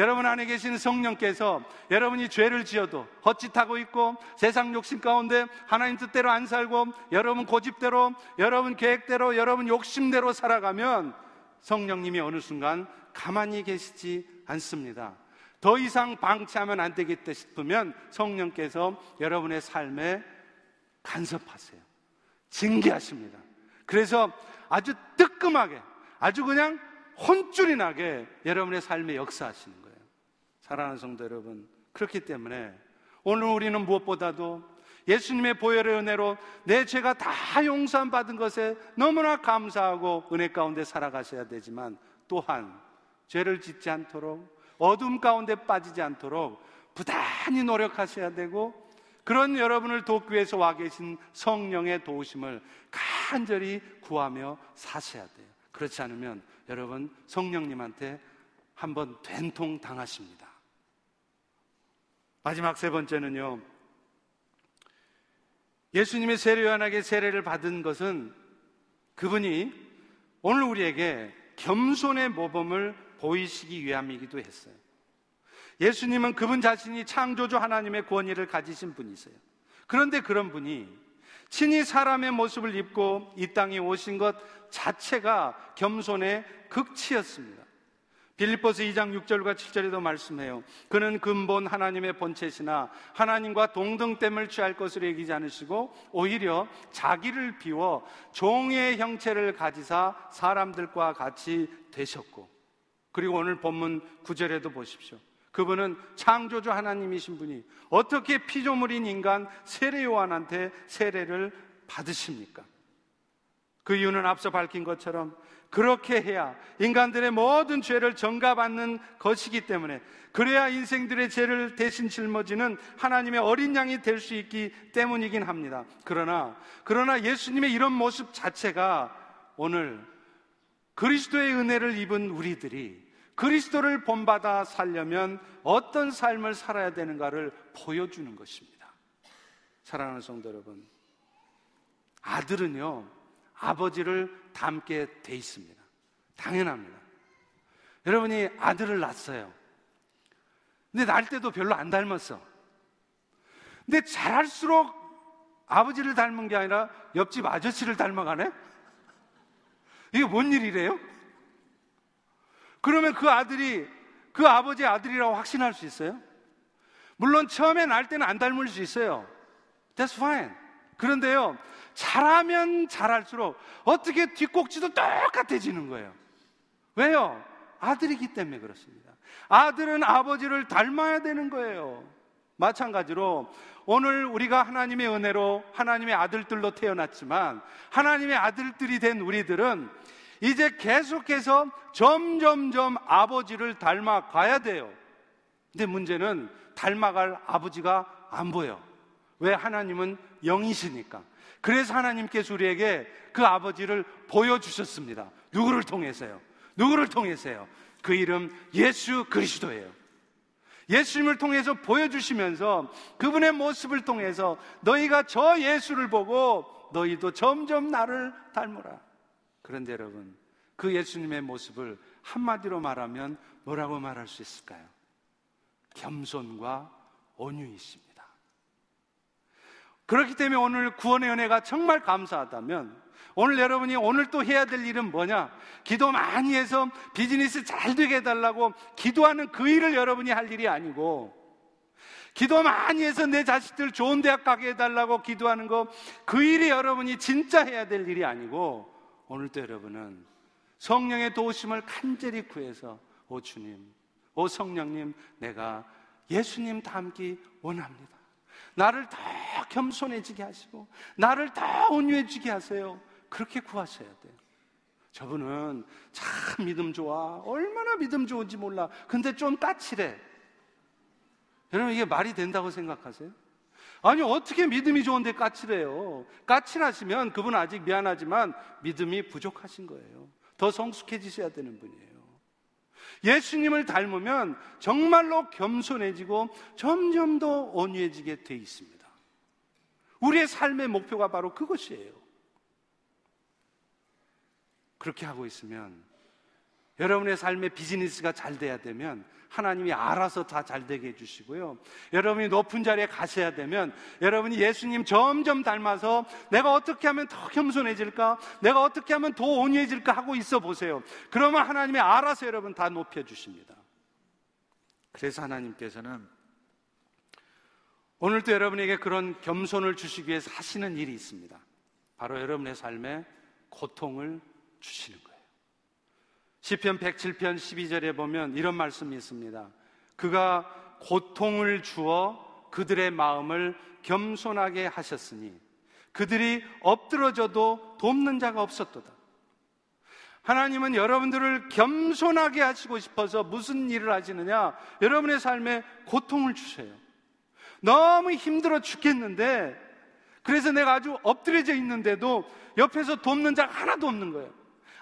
여러분 안에 계신 성령께서 여러분이 죄를 지어도 헛짓하고 있고 세상 욕심 가운데 하나님 뜻대로 안 살고 여러분 고집대로 여러분 계획대로 여러분 욕심대로 살아가면 성령님이 어느 순간 가만히 계시지 않습니다. 더 이상 방치하면 안 되겠다 싶으면 성령께서 여러분의 삶에 간섭하세요. 징계하십니다. 그래서 아주 뜨끔하게, 아주 그냥 혼쭐이 나게 여러분의 삶에 역사하시는. 사랑하는 성도 여러분, 그렇기 때문에 오늘 우리는 무엇보다도 예수님의 보혈의 은혜로 내 죄가 다 용서함 받은 것에 너무나 감사하고 은혜 가운데 살아가셔야 되지만 또한 죄를 짓지 않도록 어둠 가운데 빠지지 않도록 부단히 노력하셔야 되고 그런 여러분을 돕기 위해서 와 계신 성령의 도우심을 간절히 구하며 사셔야 돼요. 그렇지 않으면 여러분 성령님한테 한번 된통 당하십니다. 마지막 세 번째는요. 예수님의 세례 요한에게 세례를 받은 것은 그분이 오늘 우리에게 겸손의 모범을 보이시기 위함이기도 했어요. 예수님은 그분 자신이 창조주 하나님의 권위를 가지신 분이세요. 그런데 그런 분이 친히 사람의 모습을 입고 이 땅에 오신 것 자체가 겸손의 극치였습니다. 빌립보스 2장 6절과 7절에도 말씀해요. 그는 근본 하나님의 본체시나 하나님과 동등됨을 취할 것으로 여기지 않으시고 오히려 자기를 비워 종의 형체를 가지사 사람들과 같이 되셨고 그리고 오늘 본문 9절에도 보십시오. 그분은 창조주 하나님이신 분이 어떻게 피조물인 인간 세례 요한한테 세례를 받으십니까? 그 이유는 앞서 밝힌 것처럼 그렇게 해야 인간들의 모든 죄를 전가받는 것이기 때문에 그래야 인생들의 죄를 대신 짊어지는 하나님의 어린 양이 될 수 있기 때문이긴 합니다. 그러나 그러나 예수님의 이런 모습 자체가 오늘 그리스도의 은혜를 입은 우리들이 그리스도를 본받아 살려면 어떤 삶을 살아야 되는가를 보여주는 것입니다. 사랑하는 성도 여러분, 아들은요, 아버지를 닮게 돼 있습니다. 당연합니다. 여러분이 아들을 낳았어요. 근데 낳을 때도 별로 안 닮았어. 근데 자랄수록 아버지를 닮은 게 아니라 옆집 아저씨를 닮아가네? 이게 뭔 일이래요? 그러면 그 아들이 그 아버지의 아들이라고 확신할 수 있어요? 물론 처음에 날 때는 안 닮을 수 있어요. That's fine. 그런데요, 잘하면 잘할수록 어떻게 뒷꼭지도 똑같아지는 거예요. 왜요? 아들이기 때문에 그렇습니다. 아들은 아버지를 닮아야 되는 거예요. 마찬가지로 오늘 우리가 하나님의 은혜로 하나님의 아들들로 태어났지만 하나님의 아들들이 된 우리들은 이제 계속해서 점점점 아버지를 닮아 가야 돼요. 근데 문제는 닮아갈 아버지가 안 보여. 왜 하나님은 영이시니까. 그래서 하나님께서 우리에게 그 아버지를 보여주셨습니다. 누구를 통해서요? 누구를 통해서요? 그 이름 예수 그리스도예요. 예수님을 통해서 보여주시면서 그분의 모습을 통해서 너희가 저 예수를 보고 너희도 점점 나를 닮으라. 그런데 여러분, 그 예수님의 모습을 한마디로 말하면 뭐라고 말할 수 있을까요? 겸손과 온유이십니다. 그렇기 때문에 오늘 구원의 은혜가 정말 감사하다면 오늘 여러분이 오늘 또 해야 될 일은 뭐냐? 기도 많이 해서 비즈니스 잘 되게 해달라고 기도하는 그 일을 여러분이 할 일이 아니고 기도 많이 해서 내 자식들 좋은 대학 가게 해달라고 기도하는 거 그 일이 여러분이 진짜 해야 될 일이 아니고 오늘도 여러분은 성령의 도우심을 간절히 구해서 오 주님, 오 성령님, 내가 예수님 닮기 원합니다. 나를 더 겸손해지게 하시고 나를 더 온유해지게 하세요. 그렇게 구하셔야 돼요. 저분은 참 믿음 좋아. 얼마나 믿음 좋은지 몰라. 근데 좀 까칠해. 여러분 이게 말이 된다고 생각하세요? 아니, 어떻게 믿음이 좋은데 까칠해요? 까칠하시면 그분 아직 미안하지만 믿음이 부족하신 거예요. 더 성숙해지셔야 되는 분이에요. 예수님을 닮으면 정말로 겸손해지고 점점 더 온유해지게 돼 있습니다. 우리의 삶의 목표가 바로 그것이에요. 그렇게 하고 있으면 여러분의 삶의 비즈니스가 잘 돼야 되면 하나님이 알아서 다 잘 되게 해주시고요. 여러분이 높은 자리에 가셔야 되면 여러분이 예수님 점점 닮아서 내가 어떻게 하면 더 겸손해질까? 내가 어떻게 하면 더 온유해질까? 하고 있어 보세요. 그러면 하나님이 알아서 여러분 다 높여주십니다. 그래서 하나님께서는 오늘도 여러분에게 그런 겸손을 주시기 위해서 하시는 일이 있습니다. 바로 여러분의 삶에 고통을 주시는 거예요. 시편 107편 12절에 보면 이런 말씀이 있습니다. 그가 고통을 주어 그들의 마음을 겸손하게 하셨으니 그들이 엎드러져도 돕는 자가 없었도다. 하나님은 여러분들을 겸손하게 하시고 싶어서 무슨 일을 하시느냐? 여러분의 삶에 고통을 주세요. 너무 힘들어 죽겠는데, 그래서 내가 아주 엎드려져 있는데도 옆에서 돕는 자가 하나도 없는 거예요.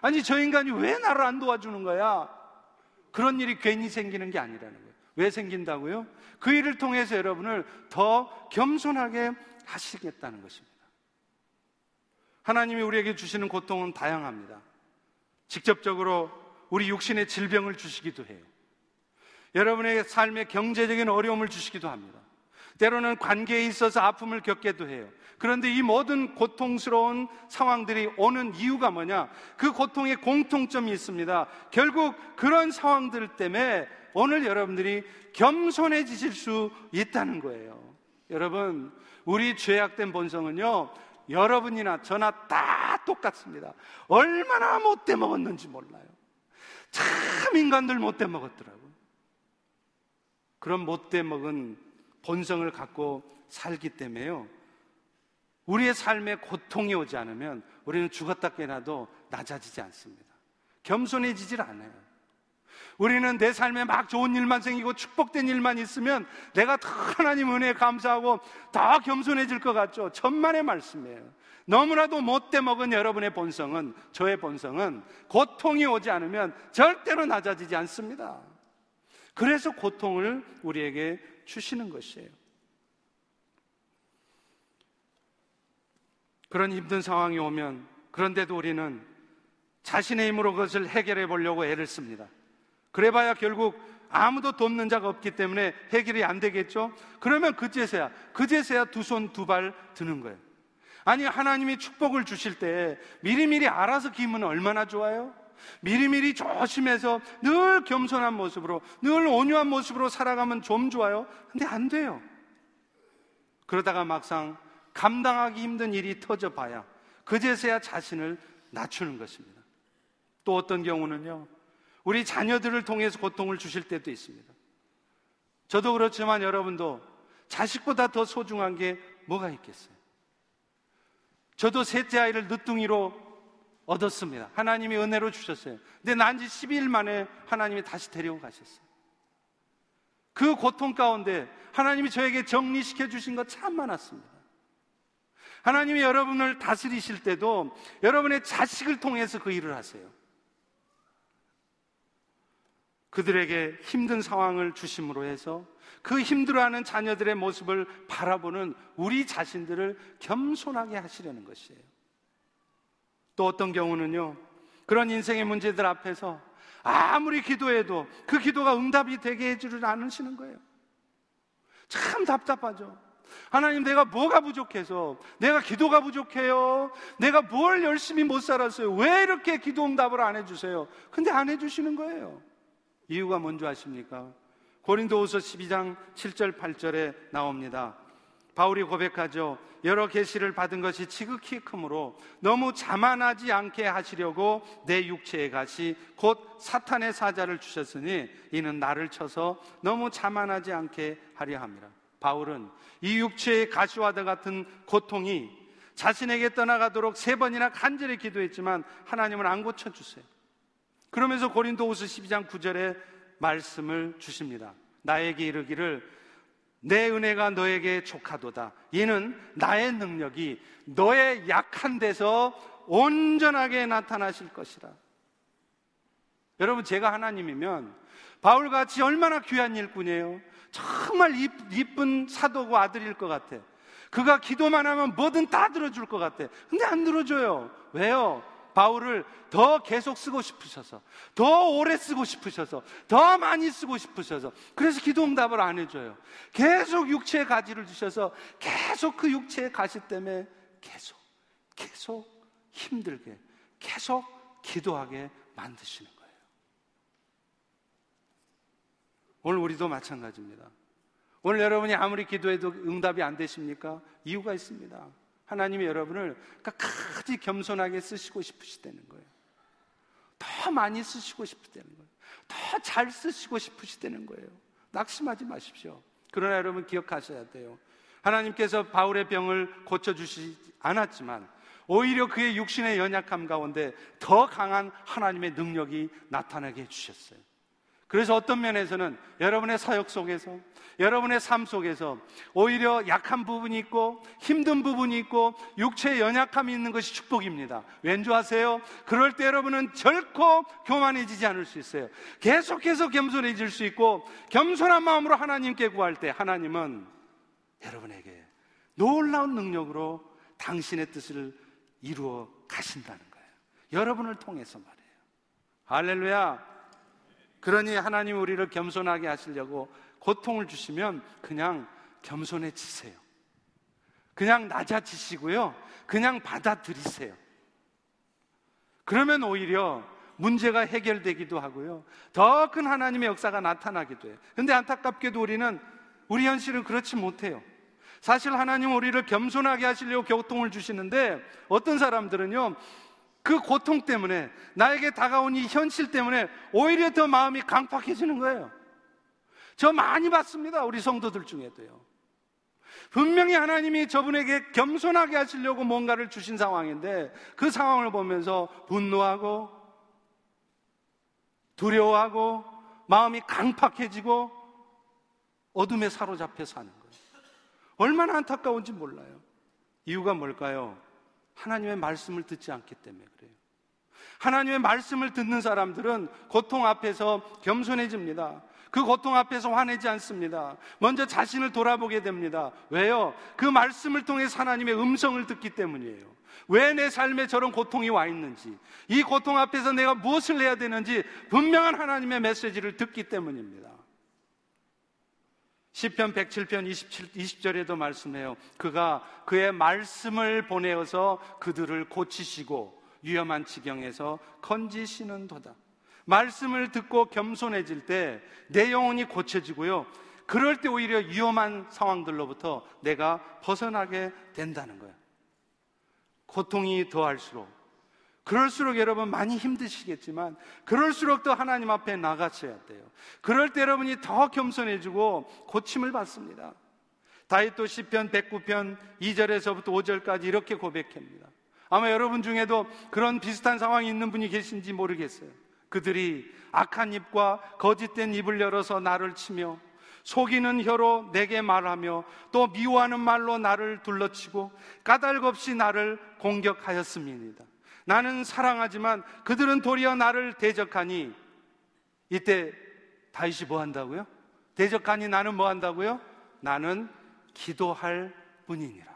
아니, 저 인간이 왜 나를 안 도와주는 거야? 그런 일이 괜히 생기는 게 아니라는 거예요. 왜 생긴다고요? 그 일을 통해서 여러분을 더 겸손하게 하시겠다는 것입니다. 하나님이 우리에게 주시는 고통은 다양합니다. 직접적으로 우리 육신의 질병을 주시기도 해요. 여러분의 삶에 경제적인 어려움을 주시기도 합니다. 때로는 관계에 있어서 아픔을 겪게도 해요. 그런데 이 모든 고통스러운 상황들이 오는 이유가 뭐냐? 그 고통의 공통점이 있습니다. 결국 그런 상황들 때문에 오늘 여러분들이 겸손해지실 수 있다는 거예요. 여러분, 우리 죄악된 본성은요, 여러분이나 저나 다 똑같습니다. 얼마나 못돼 먹었는지 몰라요. 참 인간들 못돼 먹었더라고요. 그런 못돼 먹은 본성을 갖고 살기 때문에요. 우리의 삶에 고통이 오지 않으면 우리는 죽었다 깨나도 낮아지지 않습니다. 겸손해지질 않아요. 우리는 내 삶에 막 좋은 일만 생기고 축복된 일만 있으면 내가 더 하나님 은혜에 감사하고 더 겸손해질 것 같죠. 천만의 말씀이에요. 너무나도 못돼 먹은 여러분의 본성은, 저의 본성은 고통이 오지 않으면 절대로 낮아지지 않습니다. 그래서 고통을 우리에게 주시는 것이에요. 그런 힘든 상황이 오면 그런데도 우리는 자신의 힘으로 그것을 해결해 보려고 애를 씁니다. 그래봐야 결국 아무도 돕는 자가 없기 때문에 해결이 안 되겠죠? 그러면 그제서야, 그제서야 두 손 두 발 드는 거예요. 아니, 하나님이 축복을 주실 때 미리미리 알아서 기면 얼마나 좋아요? 미리미리 조심해서 늘 겸손한 모습으로, 늘 온유한 모습으로 살아가면 좀 좋아요. 근데 안 돼요. 그러다가 막상 감당하기 힘든 일이 터져 봐야 그제서야 자신을 낮추는 것입니다. 또 어떤 경우는요, 우리 자녀들을 통해서 고통을 주실 때도 있습니다. 저도 그렇지만 여러분도 자식보다 더 소중한 게 뭐가 있겠어요? 저도 셋째 아이를 늦둥이로 얻었습니다. 하나님이 은혜로 주셨어요. 근데 난 지 12일 만에 하나님이 다시 데리고 가셨어요. 그 고통 가운데 하나님이 저에게 정리시켜 주신 것 참 많았습니다. 하나님이 여러분을 다스리실 때도 여러분의 자식을 통해서 그 일을 하세요. 그들에게 힘든 상황을 주심으로 해서 그 힘들어하는 자녀들의 모습을 바라보는 우리 자신들을 겸손하게 하시려는 것이에요. 또 어떤 경우는요, 그런 인생의 문제들 앞에서 아무리 기도해도 그 기도가 응답이 되게 해주지 않으시는 거예요. 참 답답하죠. 하나님 내가 뭐가 부족해서 내가 기도가 부족해요. 내가 뭘 열심히 못 살았어요. 왜 이렇게 기도 응답을 안 해주세요? 근데 안 해주시는 거예요. 이유가 뭔지 아십니까? 고린도후서 12장 7절 8절에 나옵니다. 바울이 고백하죠. 여러 계시를 받은 것이 지극히 크므로 너무 자만하지 않게 하시려고 내 육체의 가시 곧 사탄의 사자를 주셨으니 이는 나를 쳐서 너무 자만하지 않게 하려 합니다. 바울은 이 육체의 가시와도 같은 고통이 자신에게 떠나가도록 세 번이나 간절히 기도했지만 하나님은 안 고쳐 주세요. 그러면서 고린도후서 12장 9절에 말씀을 주십니다. 나에게 이르기를 내 은혜가 너에게 족하도다. 이는 나의 능력이 너의 약한 데서 온전하게 나타나실 것이라. 여러분, 제가 하나님이면 바울같이 얼마나 귀한 일꾼이에요. 정말 이쁜 사도고 아들일 것 같아. 그가 기도만 하면 뭐든 다 들어줄 것 같아. 근데 안 들어줘요. 왜요? 바울을 더 계속 쓰고 싶으셔서, 더 오래 쓰고 싶으셔서, 더 많이 쓰고 싶으셔서, 그래서 기도 응답을 안 해줘요. 계속 육체의 가지를 주셔서, 계속 그 육체의 가시 때문에 계속, 계속 힘들게, 계속 기도하게 만드시는 거예요. 오늘 우리도 마찬가지입니다. 오늘 여러분이 아무리 기도해도 응답이 안 되십니까? 이유가 있습니다. 하나님이 여러분을 끝까지 겸손하게 쓰시고 싶으시다는 거예요. 더 많이 쓰시고 싶으시다는 거예요. 더 잘 쓰시고 싶으시다는 거예요. 낙심하지 마십시오. 그러나 여러분 기억하셔야 돼요. 하나님께서 바울의 병을 고쳐주시지 않았지만 오히려 그의 육신의 연약함 가운데 더 강한 하나님의 능력이 나타나게 해주셨어요. 그래서 어떤 면에서는 여러분의 사역 속에서, 여러분의 삶 속에서 오히려 약한 부분이 있고 힘든 부분이 있고 육체의 연약함이 있는 것이 축복입니다. 왠지 아세요? 그럴 때 여러분은 결코 교만해지지 않을 수 있어요. 계속해서 겸손해질 수 있고 겸손한 마음으로 하나님께 구할 때 하나님은 여러분에게 놀라운 능력으로 당신의 뜻을 이루어 가신다는 거예요. 여러분을 통해서 말이에요. 할렐루야. 그러니 하나님 우리를 겸손하게 하시려고 고통을 주시면 그냥 겸손해지세요. 그냥 낮아지시고요. 그냥 받아들이세요. 그러면 오히려 문제가 해결되기도 하고요. 더 큰 하나님의 역사가 나타나기도 해요. 근데 안타깝게도 우리는 우리 현실은 그렇지 못해요. 사실 하나님 우리를 겸손하게 하시려고 고통을 주시는데 어떤 사람들은요. 그 고통 때문에 나에게 다가온 이 현실 때문에 오히려 더 마음이 강팍해지는 거예요. 저 많이 봤습니다. 우리 성도들 중에도요. 분명히 하나님이 저분에게 겸손하게 하시려고 뭔가를 주신 상황인데 그 상황을 보면서 분노하고 두려워하고 마음이 강팍해지고 어둠에 사로잡혀 사는 거예요. 얼마나 안타까운지 몰라요. 이유가 뭘까요? 하나님의 말씀을 듣지 않기 때문에 그래요. 하나님의 말씀을 듣는 사람들은 고통 앞에서 겸손해집니다. 그 고통 앞에서 화내지 않습니다. 먼저 자신을 돌아보게 됩니다. 왜요? 그 말씀을 통해 하나님의 음성을 듣기 때문이에요. 왜 내 삶에 저런 고통이 와 있는지, 이 고통 앞에서 내가 무엇을 해야 되는지 분명한 하나님의 메시지를 듣기 때문입니다. 시편 107편 27, 20절에도 말씀해요. 그가 그의 말씀을 보내어서 그들을 고치시고 위험한 지경에서 건지시는 도다. 말씀을 듣고 겸손해질 때 내 영혼이 고쳐지고요. 그럴 때 오히려 위험한 상황들로부터 내가 벗어나게 된다는 거예요. 고통이 더할수록 그럴수록 여러분 많이 힘드시겠지만 그럴수록 더 하나님 앞에 나가셔야 돼요. 그럴 때 여러분이 더 겸손해지고 고침을 받습니다. 다윗도 시편 109편 2절에서부터 5절까지 이렇게 고백합니다. 아마 여러분 중에도 그런 비슷한 상황이 있는 분이 계신지 모르겠어요. 그들이 악한 입과 거짓된 입을 열어서 나를 치며 속이는 혀로 내게 말하며 또 미워하는 말로 나를 둘러치고 까닭 없이 나를 공격하였음이니다. 나는 사랑하지만 그들은 도리어 나를 대적하니 이때 다윗이 뭐 한다고요? 대적하니 나는 뭐 한다고요? 나는 기도할 뿐이니라.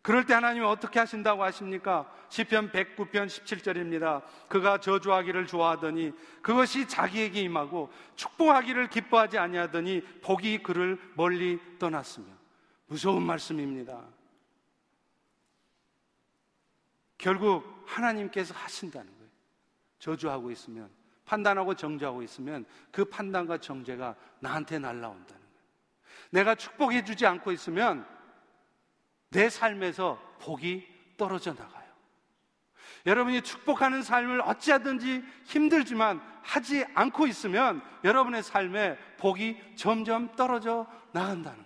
그럴 때 하나님이 어떻게 하신다고 하십니까? 시편 109편 17절입니다. 그가 저주하기를 좋아하더니 그것이 자기에게 임하고 축복하기를 기뻐하지 아니하더니 복이 그를 멀리 떠났으며 무서운 말씀입니다. 결국 하나님께서 하신다는 거예요. 저주하고 있으면, 판단하고 정죄하고 있으면 그 판단과 정죄가 나한테 날라온다는 거예요. 내가 축복해 주지 않고 있으면 내 삶에서 복이 떨어져 나가요. 여러분이 축복하는 삶을 어찌하든지 힘들지만 하지 않고 있으면 여러분의 삶에 복이 점점 떨어져 나간다는 거예요.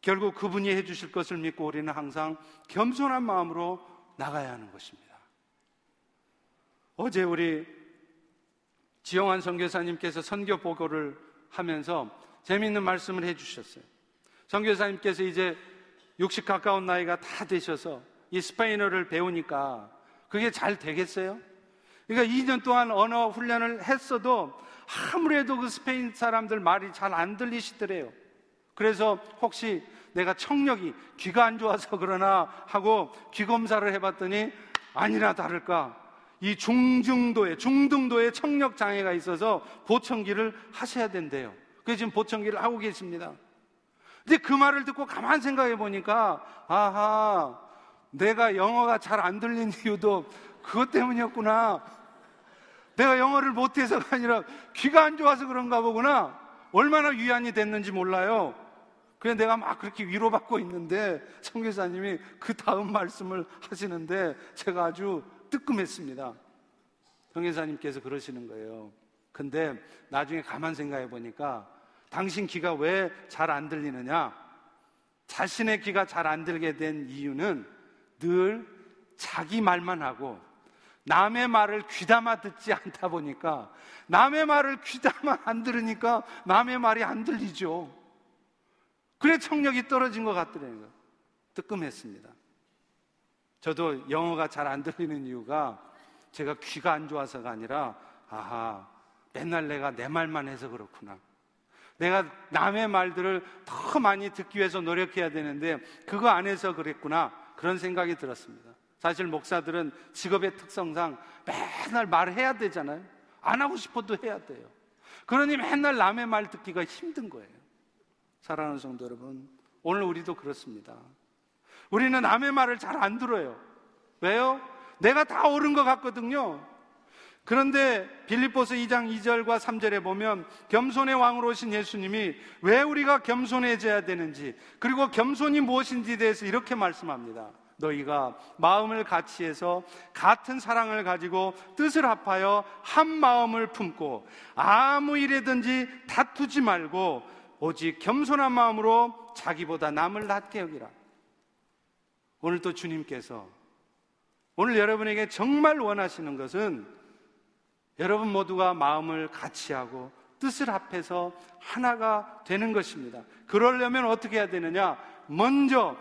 결국 그분이 해주실 것을 믿고 우리는 항상 겸손한 마음으로 나가야 하는 것입니다. 어제 우리 지영환 선교사님께서 선교 보고를 하면서 재미있는 말씀을 해주셨어요. 선교사님께서 이제 60 가까운 나이가 다 되셔서 이 스페인어를 배우니까 그게 잘 되겠어요? 그러니까 2년 동안 언어 훈련을 했어도 아무래도 그 스페인 사람들 말이 잘 안 들리시더래요. 그래서 혹시 내가 청력이 귀가 안 좋아서 그러나 하고 귀 검사를 해봤더니 아니나 다를까 이 중중도에 중등도에 청력 장애가 있어서 보청기를 하셔야 된대요. 그래서 지금 보청기를 하고 계십니다. 근데 그 말을 듣고 가만 생각해 보니까 아하 내가 영어가 잘 안 들린 이유도 그것 때문이었구나. 내가 영어를 못해서가 아니라 귀가 안 좋아서 그런가 보구나. 얼마나 위안이 됐는지 몰라요. 그냥 내가 막 그렇게 위로받고 있는데 성교사님이 그 다음 말씀을 하시는데 제가 아주 뜨끔했습니다. 성교사님께서 그러시는 거예요. 근데 나중에 가만 생각해 보니까 당신 귀가 왜 잘 안 들리느냐? 자신의 귀가 잘 안 들게 된 이유는 늘 자기 말만 하고 남의 말을 귀담아 듣지 않다 보니까 남의 말을 귀담아 안 들으니까 남의 말이 안 들리죠. 그래 청력이 떨어진 것 같더라고요. 뜨끔했습니다. 저도 영어가 잘 안 들리는 이유가 제가 귀가 안 좋아서가 아니라 아하 맨날 내가 내 말만 해서 그렇구나. 내가 남의 말들을 더 많이 듣기 위해서 노력해야 되는데 그거 안 해서 그랬구나. 그런 생각이 들었습니다. 사실 목사들은 직업의 특성상 맨날 말해야 되잖아요. 안 하고 싶어도 해야 돼요. 그러니 맨날 남의 말 듣기가 힘든 거예요. 사랑하는 성도 여러분, 오늘 우리도 그렇습니다. 우리는 남의 말을 잘 안 들어요. 왜요? 내가 다 옳은 것 같거든요. 그런데 빌립보서 2장 2절과 3절에 보면 겸손의 왕으로 오신 예수님이 왜 우리가 겸손해져야 되는지 그리고 겸손이 무엇인지에 대해서 이렇게 말씀합니다. 너희가 마음을 같이 해서 같은 사랑을 가지고 뜻을 합하여 한 마음을 품고 아무 일에든지 다투지 말고 오직 겸손한 마음으로 자기보다 남을 낮게 여기라. 오늘 또 주님께서 오늘 여러분에게 정말 원하시는 것은 여러분 모두가 마음을 같이 하고 뜻을 합해서 하나가 되는 것입니다. 그러려면 어떻게 해야 되느냐? 먼저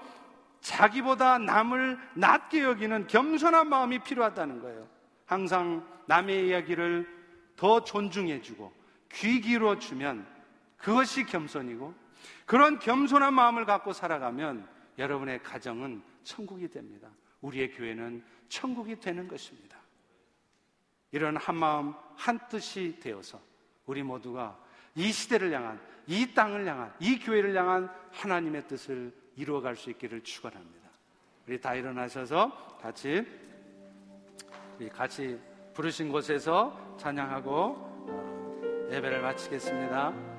자기보다 남을 낮게 여기는 겸손한 마음이 필요하다는 거예요. 항상 남의 이야기를 더 존중해주고 귀 기울여주면 그것이 겸손이고 그런 겸손한 마음을 갖고 살아가면 여러분의 가정은 천국이 됩니다. 우리의 교회는 천국이 되는 것입니다. 이런 한 마음 한 뜻이 되어서 우리 모두가 이 시대를 향한 이 땅을 향한 이 교회를 향한 하나님의 뜻을 이루어갈 수 있기를 축원합니다. 우리 다 일어나셔서 같이 우리 같이 부르신 곳에서 찬양하고 예배를 마치겠습니다.